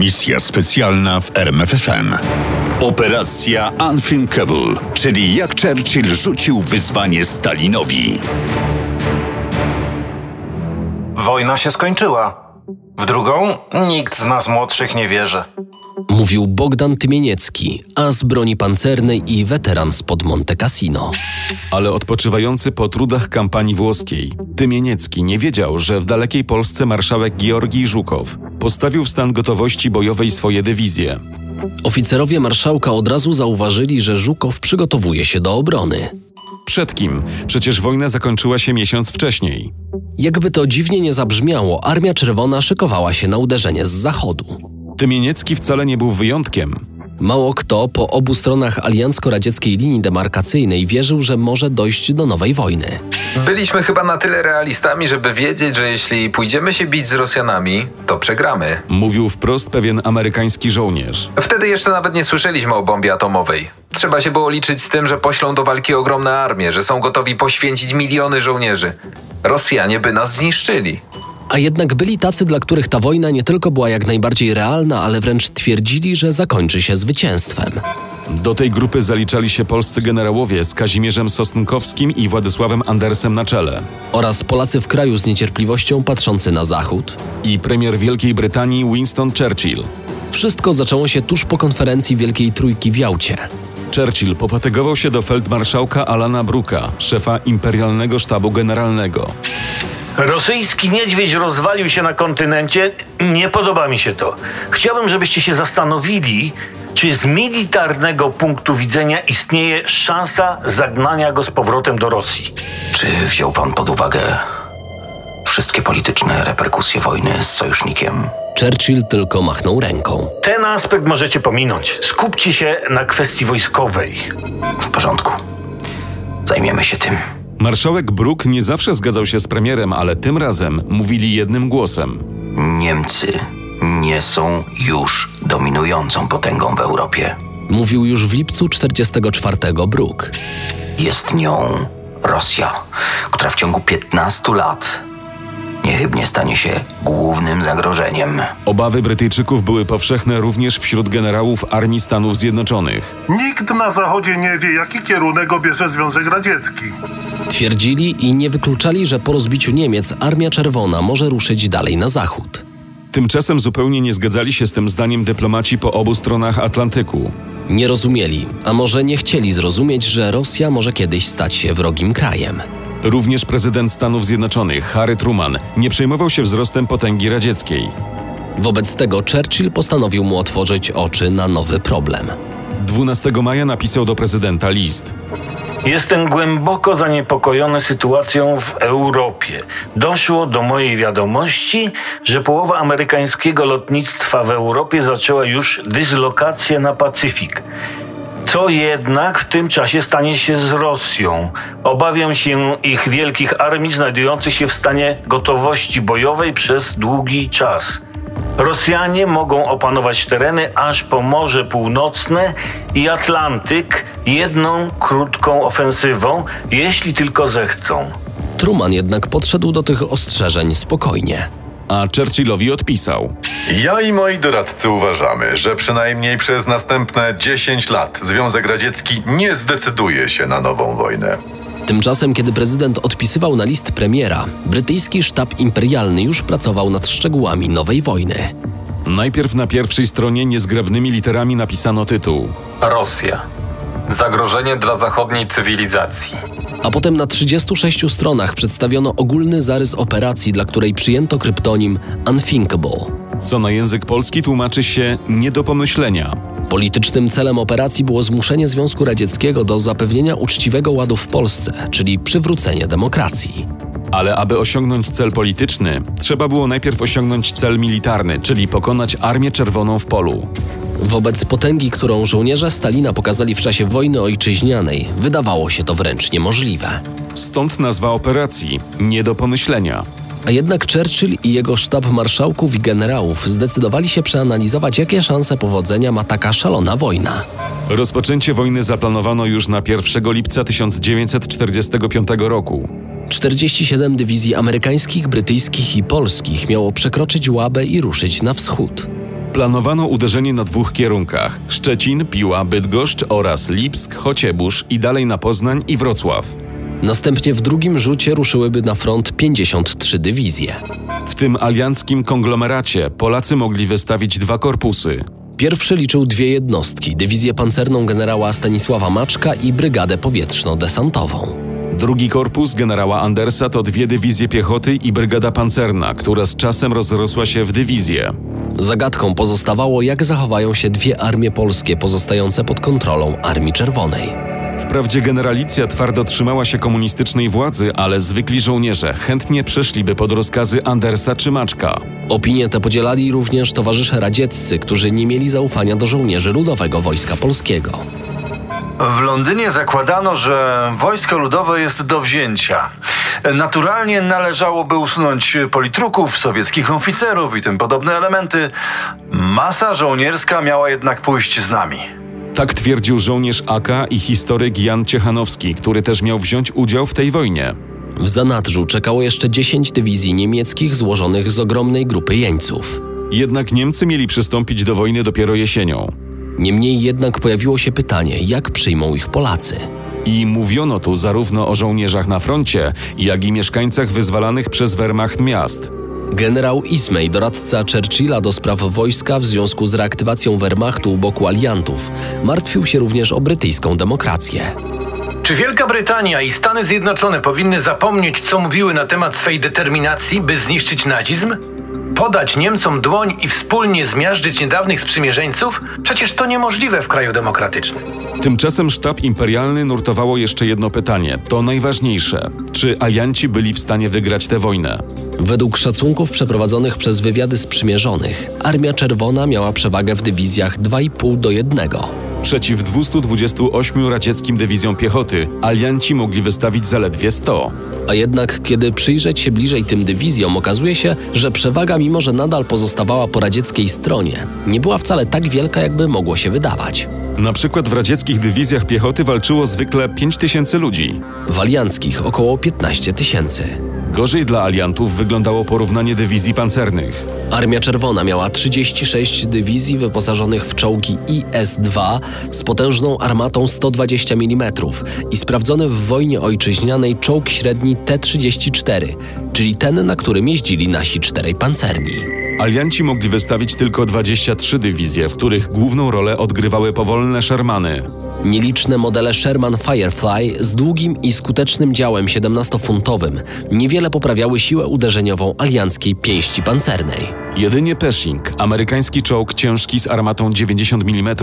Misja specjalna w RMFFM. Operacja Unthinkable, czyli jak Churchill rzucił wyzwanie Stalinowi. Wojna się skończyła. W drugą nikt z nas młodszych nie wierzy. Mówił Bogdan Tymieniecki, as broni pancernej i weteran spod Monte Cassino. Ale odpoczywający po trudach kampanii włoskiej, Tymieniecki nie wiedział, że w dalekiej Polsce marszałek Georgij Żukow postawił w stan gotowości bojowej swoje dywizje. Oficerowie marszałka od razu zauważyli, że Żukow przygotowuje się do obrony. Przed kim? Przecież wojna zakończyła się miesiąc wcześniej. Jakby to dziwnie nie zabrzmiało, Armia Czerwona szykowała się na uderzenie z zachodu. Tymieniecki wcale nie był wyjątkiem. Mało kto po obu stronach aliancko-radzieckiej linii demarkacyjnej wierzył, że może dojść do nowej wojny. Byliśmy chyba na tyle realistami, żeby wiedzieć, że jeśli pójdziemy się bić z Rosjanami, to przegramy. Mówił wprost pewien amerykański żołnierz. Wtedy jeszcze nawet nie słyszeliśmy o bombie atomowej. Trzeba się było liczyć z tym, że poślą do walki ogromne armie, że są gotowi poświęcić miliony żołnierzy. Rosjanie by nas zniszczyli. A jednak byli tacy, dla których ta wojna nie tylko była jak najbardziej realna, ale wręcz twierdzili, że zakończy się zwycięstwem. Do tej grupy zaliczali się polscy generałowie z Kazimierzem Sosnkowskim i Władysławem Andersem na czele Oraz Polacy w kraju z niecierpliwością patrzący na zachód. i premier Wielkiej Brytanii Winston Churchill. Wszystko zaczęło się tuż po konferencji Wielkiej Trójki w Jałcie. Churchill pofatygował się do feldmarszałka Alana Bruka, szefa imperialnego sztabu generalnego. Rosyjski niedźwiedź rozwalił się na kontynencie. Nie podoba mi się to. Chciałbym, żebyście się zastanowili, czy z militarnego punktu widzenia istnieje szansa zagnania go z powrotem do Rosji. Czy wziął pan pod uwagę wszystkie polityczne reperkusje wojny z sojusznikiem? Churchill tylko machnął ręką. Ten aspekt możecie pominąć. Skupcie się na kwestii wojskowej. W porządku. Zajmiemy się tym. Marszałek Bruk nie zawsze zgadzał się z premierem, ale tym razem mówili jednym głosem. Niemcy nie są już dominującą potęgą w Europie. Mówił już w lipcu 44 Bruk. Jest nią Rosja, która w ciągu 15 lat niechybnie stanie się głównym zagrożeniem. Obawy Brytyjczyków były powszechne również wśród generałów Armii Stanów Zjednoczonych. Nikt na Zachodzie nie wie, jaki kierunek obierze Związek Radziecki. Twierdzili i nie wykluczali, że po rozbiciu Niemiec Armia Czerwona może ruszyć dalej na zachód. Tymczasem zupełnie nie zgadzali się z tym zdaniem dyplomaci po obu stronach Atlantyku. Nie rozumieli, a może nie chcieli zrozumieć, że Rosja może kiedyś stać się wrogim krajem. Również prezydent Stanów Zjednoczonych Harry Truman nie przejmował się wzrostem potęgi radzieckiej. Wobec tego Churchill postanowił mu otworzyć oczy na nowy problem. 12 maja napisał do prezydenta list. Jestem głęboko zaniepokojony sytuacją w Europie. Doszło do mojej wiadomości, że połowa amerykańskiego lotnictwa w Europie zaczęła już dyslokację na Pacyfik. Co jednak w tym czasie stanie się z Rosją? Obawiam się ich wielkich armii znajdujących się w stanie gotowości bojowej przez długi czas. Rosjanie mogą opanować tereny aż po Morze Północne i Atlantyk jedną krótką ofensywą, jeśli tylko zechcą. Truman jednak podszedł do tych ostrzeżeń spokojnie. A Churchillowi odpisał. Ja i moi doradcy uważamy, że przynajmniej przez następne 10 lat Związek Radziecki nie zdecyduje się na nową wojnę. Tymczasem, kiedy prezydent odpisywał na list premiera, brytyjski sztab imperialny już pracował nad szczegółami nowej wojny. Najpierw na pierwszej stronie niezgrabnymi literami napisano tytuł. Rosja. Zagrożenie dla zachodniej cywilizacji. A potem na 36 stronach przedstawiono ogólny zarys operacji, dla której przyjęto kryptonim Unthinkable. co na język polski tłumaczy się nie do pomyślenia. Politycznym celem operacji było zmuszenie Związku Radzieckiego do zapewnienia uczciwego ładu w Polsce, czyli przywrócenie demokracji. Ale aby osiągnąć cel polityczny, trzeba było najpierw osiągnąć cel militarny, czyli pokonać Armię Czerwoną w polu. Wobec potęgi, którą żołnierze Stalina pokazali w czasie wojny ojczyźnianej, wydawało się to wręcz niemożliwe. Stąd nazwa operacji nie do pomyślenia. A jednak Churchill i jego sztab marszałków i generałów zdecydowali się przeanalizować, jakie szanse powodzenia ma taka szalona wojna. Rozpoczęcie wojny zaplanowano już na 1 lipca 1945 roku. 47 dywizji amerykańskich, brytyjskich i polskich miało przekroczyć Łabę i ruszyć na wschód. Planowano uderzenie na dwóch kierunkach: Szczecin, Piła, Bydgoszcz oraz Lipsk, Chociebórz i dalej na Poznań i Wrocław. Następnie w drugim rzucie ruszyłyby na front 53 dywizje. W tym alianckim konglomeracie Polacy mogli wystawić dwa korpusy. Pierwszy liczył dwie jednostki: dywizję pancerną generała Stanisława Maczka i brygadę powietrzno-desantową. Drugi korpus generała Andersa to dwie dywizje piechoty i brygada pancerna, która z czasem rozrosła się w dywizję. Zagadką pozostawało, jak zachowają się dwie armie polskie pozostające pod kontrolą Armii Czerwonej. Wprawdzie generalicja twardo trzymała się komunistycznej władzy, ale zwykli żołnierze chętnie przeszliby pod rozkazy Andersa czy Maczka. Opinię tę podzielali również towarzysze radzieccy, którzy nie mieli zaufania do żołnierzy Ludowego Wojska Polskiego. W Londynie zakładano, że wojsko ludowe jest do wzięcia. Naturalnie należałoby usunąć politruków, sowieckich oficerów i tym podobne elementy. Masa żołnierska miała jednak pójść z nami. Tak twierdził żołnierz AK i historyk Jan Ciechanowski, który też miał wziąć udział w tej wojnie. W zanadrzu czekało jeszcze 10 dywizji niemieckich złożonych z ogromnej grupy jeńców. Jednak Niemcy mieli przystąpić do wojny dopiero jesienią. Niemniej jednak pojawiło się pytanie, jak przyjmą ich Polacy. I mówiono tu zarówno o żołnierzach na froncie, jak i mieszkańcach wyzwalanych przez Wehrmacht miast. Generał Ismay, doradca Churchilla do spraw wojska w związku z reaktywacją Wehrmachtu u boku aliantów, martwił się również o brytyjską demokrację. Czy Wielka Brytania i Stany Zjednoczone powinny zapomnieć, co mówiły na temat swej determinacji, by zniszczyć nazizm? Podać Niemcom dłoń i wspólnie zmiażdżyć niedawnych sprzymierzeńców? Przecież to niemożliwe w kraju demokratycznym. Tymczasem sztab imperialny nurtowało jeszcze jedno pytanie, to najważniejsze. Czy alianci byli w stanie wygrać tę wojnę? Według szacunków przeprowadzonych przez wywiady sprzymierzonych, Armia Czerwona miała przewagę w dywizjach 2,5 do 1. Przeciw 228 radzieckim dywizjom piechoty alianci mogli wystawić zaledwie 100. A jednak, kiedy przyjrzeć się bliżej tym dywizjom, okazuje się, że przewaga, mimo że nadal pozostawała po radzieckiej stronie, nie była wcale tak wielka, jakby mogło się wydawać. Na przykład w radzieckich dywizjach piechoty walczyło zwykle 5 tysięcy ludzi. W alianckich około 15 tysięcy. Gorzej dla aliantów wyglądało porównanie dywizji pancernych. Armia Czerwona miała 36 dywizji wyposażonych w czołgi IS-2 z potężną armatą 120 mm i sprawdzony w wojnie ojczyźnianej czołg średni T-34, czyli ten, na którym jeździli nasi czterej pancerni. Alianci mogli wystawić tylko 23 dywizje, w których główną rolę odgrywały powolne Shermany. Nieliczne modele Sherman Firefly z długim i skutecznym działem 17-funtowym niewiele poprawiały siłę uderzeniową alianckiej pięści pancernej. Jedynie Pershing, amerykański czołg ciężki z armatą 90 mm,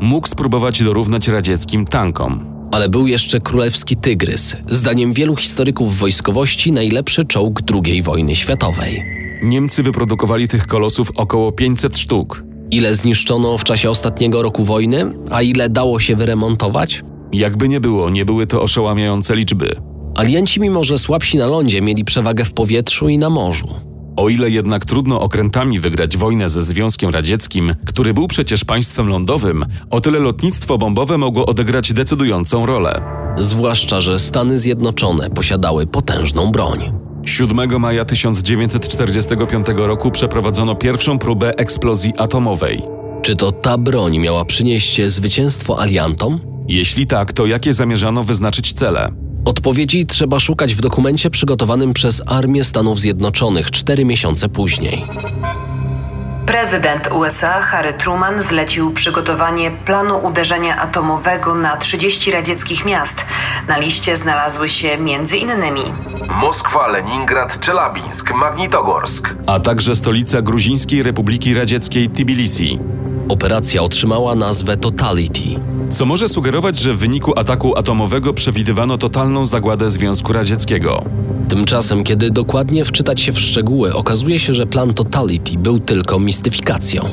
mógł spróbować dorównać radzieckim tankom. Ale był jeszcze królewski Tygrys, zdaniem wielu historyków wojskowości najlepszy czołg II wojny światowej. Niemcy wyprodukowali tych kolosów około 500 sztuk. Ile zniszczono w czasie ostatniego roku wojny, a ile dało się wyremontować? Jakby nie było, nie były to oszałamiające liczby. Alianci, mimo że słabsi na lądzie, mieli przewagę w powietrzu i na morzu. O ile jednak trudno okrętami wygrać wojnę ze Związkiem Radzieckim, który był przecież państwem lądowym, o tyle lotnictwo bombowe mogło odegrać decydującą rolę. Zwłaszcza, że Stany Zjednoczone posiadały potężną broń. 7 maja 1945 roku przeprowadzono pierwszą próbę eksplozji atomowej. Czy to ta broń miała przynieść zwycięstwo aliantom? Jeśli tak, to jakie zamierzano wyznaczyć cele? Odpowiedzi trzeba szukać w dokumencie przygotowanym przez Armię Stanów Zjednoczonych cztery miesiące później. Prezydent USA Harry Truman zlecił przygotowanie planu uderzenia atomowego na 30 radzieckich miast. Na liście znalazły się m.in. Moskwa, Leningrad, Czelabińsk, Magnitogorsk. A także stolica Gruzińskiej Republiki Radzieckiej Tbilisi. Operacja otrzymała nazwę Totality. Co może sugerować, że w wyniku ataku atomowego przewidywano totalną zagładę Związku Radzieckiego. Tymczasem, kiedy dokładnie wczytać się w szczegóły, okazuje się, że plan Totality był tylko mistyfikacją.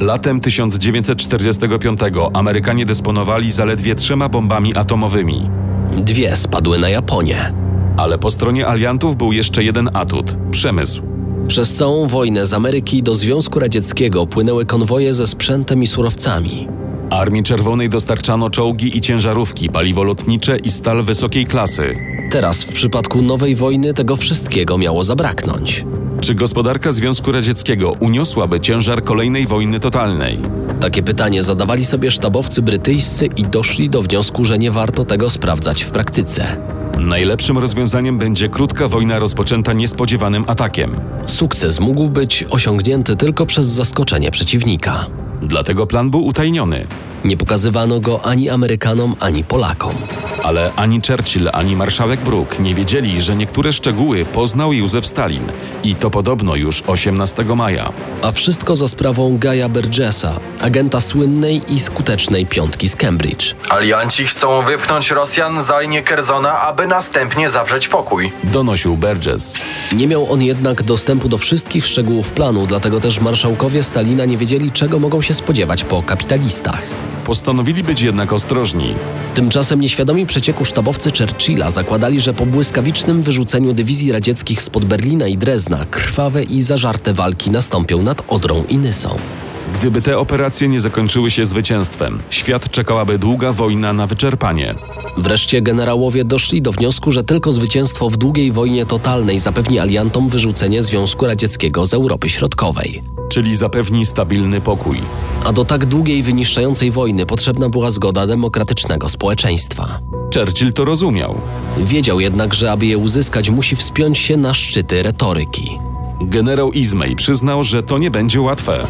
Latem 1945 Amerykanie dysponowali zaledwie trzema bombami atomowymi. Dwie spadły na Japonię. Ale po stronie aliantów był jeszcze jeden atut przemysł. Przez całą wojnę z Ameryki do Związku Radzieckiego płynęły konwoje ze sprzętem i surowcami. Armii Czerwonej dostarczano czołgi i ciężarówki, paliwo lotnicze i stal wysokiej klasy. Teraz, w przypadku nowej wojny, tego wszystkiego miało zabraknąć. Czy gospodarka Związku Radzieckiego uniosłaby ciężar kolejnej wojny totalnej? Takie pytanie zadawali sobie sztabowcy brytyjscy i doszli do wniosku, że nie warto tego sprawdzać w praktyce. Najlepszym rozwiązaniem będzie krótka wojna rozpoczęta niespodziewanym atakiem. Sukces mógł być osiągnięty tylko przez zaskoczenie przeciwnika. Dlatego plan był utajniony. Nie pokazywano go ani Amerykanom, ani Polakom. Ale ani Churchill, ani marszałek Brooke nie wiedzieli, że niektóre szczegóły poznał Józef Stalin. I to podobno już 18 maja. A wszystko za sprawą Gaja Burgessa, agenta słynnej i skutecznej piątki z Cambridge. Alianci chcą wypchnąć Rosjan za linię Kerzona, aby następnie zawrzeć pokój. Donosił Burgess. Nie miał on jednak dostępu do wszystkich szczegółów planu, dlatego też marszałkowie Stalina nie wiedzieli, czego mogą się spodziewać po kapitalistach. Postanowili być jednak ostrożni. Tymczasem nieświadomi przecieku sztabowcy Churchilla zakładali, że po błyskawicznym wyrzuceniu dywizji radzieckich spod Berlina i Drezna krwawe i zażarte walki nastąpią nad Odrą i Nysą. Gdyby te operacje nie zakończyły się zwycięstwem, świat czekałaby długa wojna na wyczerpanie. Wreszcie generałowie doszli do wniosku, że tylko zwycięstwo w długiej wojnie totalnej zapewni aliantom wyrzucenie Związku Radzieckiego z Europy Środkowej. Czyli zapewni stabilny pokój. A do tak długiej, wyniszczającej wojny potrzebna była zgoda demokratycznego społeczeństwa. Churchill to rozumiał. Wiedział jednak, że aby je uzyskać, musi wspiąć się na szczyty retoryki. Generał Izmej przyznał, że to nie będzie łatwe.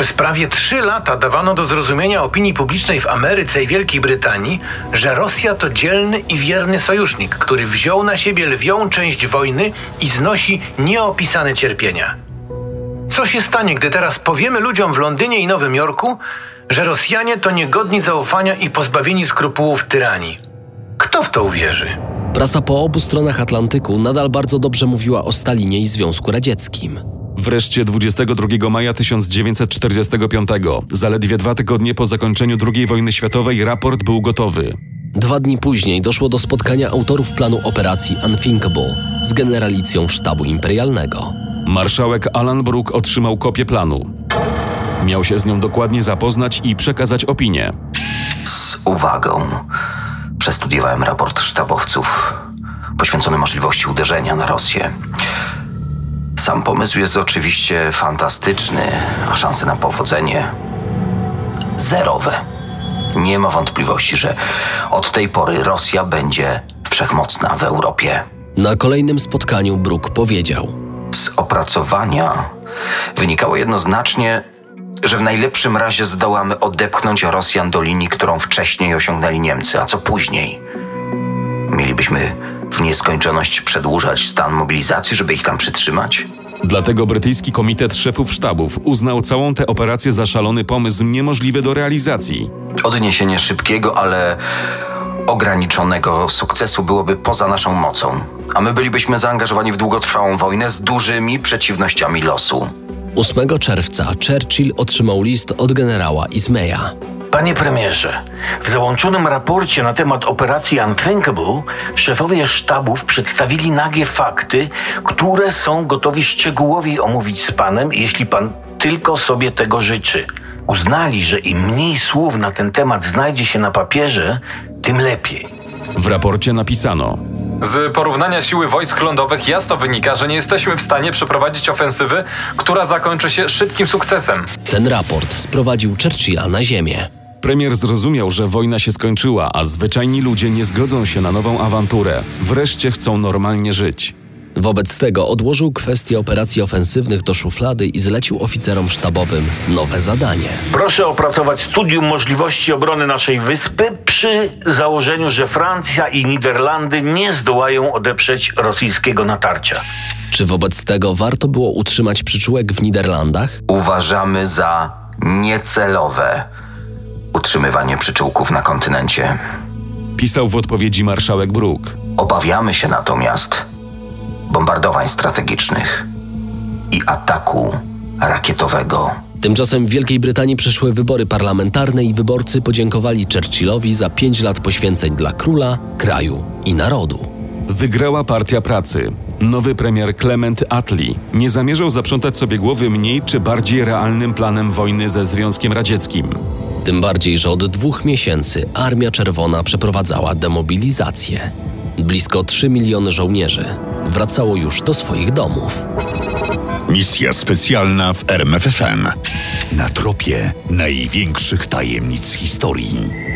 Przez prawie trzy lata dawano do zrozumienia opinii publicznej w Ameryce i Wielkiej Brytanii, że Rosja to dzielny i wierny sojusznik, który wziął na siebie lwią część wojny i znosi nieopisane cierpienia. Co się stanie, gdy teraz powiemy ludziom w Londynie i Nowym Jorku, że Rosjanie to niegodni zaufania i pozbawieni skrupułów tyranii? Kto w to uwierzy? Prasa po obu stronach Atlantyku nadal bardzo dobrze mówiła o Stalinie i Związku Radzieckim. Wreszcie 22 maja 1945, zaledwie dwa tygodnie po zakończeniu II wojny światowej, raport był gotowy. Dwa dni później doszło do spotkania autorów planu operacji Unthinkable z generalicją sztabu imperialnego. Marszałek Alan Brook otrzymał kopię planu. Miał się z nią dokładnie zapoznać i przekazać opinię. Z uwagą przestudiowałem raport sztabowców poświęcony możliwości uderzenia na Rosję. Sam pomysł jest oczywiście fantastyczny, a szanse na powodzenie zerowe. Nie ma wątpliwości, że od tej pory Rosja będzie wszechmocna w Europie. Na kolejnym spotkaniu Brook powiedział: Z opracowania wynikało jednoznacznie, że w najlepszym razie zdołamy odepchnąć Rosjan do linii, którą wcześniej osiągnęli Niemcy, a co później? Mielibyśmy w nieskończoność przedłużać stan mobilizacji, żeby ich tam przytrzymać? Dlatego brytyjski komitet szefów sztabów uznał całą tę operację za szalony pomysł niemożliwy do realizacji. Odniesienie szybkiego, ale ograniczonego sukcesu byłoby poza naszą mocą, a my bylibyśmy zaangażowani w długotrwałą wojnę z dużymi przeciwnościami losu. 8 czerwca Churchill otrzymał list od generała Ismeya. Panie premierze, w załączonym raporcie na temat operacji Unthinkable szefowie sztabów przedstawili nagie fakty, które są gotowi szczegółowiej omówić z panem, jeśli pan tylko sobie tego życzy. Uznali, że im mniej słów na ten temat znajdzie się na papierze, tym lepiej. W raporcie napisano: Z porównania siły wojsk lądowych jasno wynika, że nie jesteśmy w stanie przeprowadzić ofensywy, która zakończy się szybkim sukcesem. Ten raport sprowadził Churchilla na ziemię. Premier zrozumiał, że wojna się skończyła, a zwyczajni ludzie nie zgodzą się na nową awanturę. Wreszcie chcą normalnie żyć. Wobec tego odłożył kwestię operacji ofensywnych do szuflady i zlecił oficerom sztabowym nowe zadanie. Proszę opracować studium możliwości obrony naszej wyspy przy założeniu, że Francja i Niderlandy nie zdołają odeprzeć rosyjskiego natarcia. Czy wobec tego warto było utrzymać przyczółek w Niderlandach? Uważamy za niecelowe utrzymywanie przyczółków na kontynencie. Pisał w odpowiedzi marszałek Brook. Obawiamy się natomiast bombardowań strategicznych i ataku rakietowego. Tymczasem w Wielkiej Brytanii przyszły wybory parlamentarne i wyborcy podziękowali Churchillowi za pięć lat poświęceń dla króla, kraju i narodu. Wygrała Partia Pracy. Nowy premier Clement Attlee nie zamierzał zaprzątać sobie głowy mniej czy bardziej realnym planem wojny ze Związkiem Radzieckim. Tym bardziej, że od dwóch miesięcy Armia Czerwona przeprowadzała demobilizację. Blisko 3 miliony żołnierzy, wracało już do swoich domów. Misja specjalna w RMFFM. Na tropie największych tajemnic historii.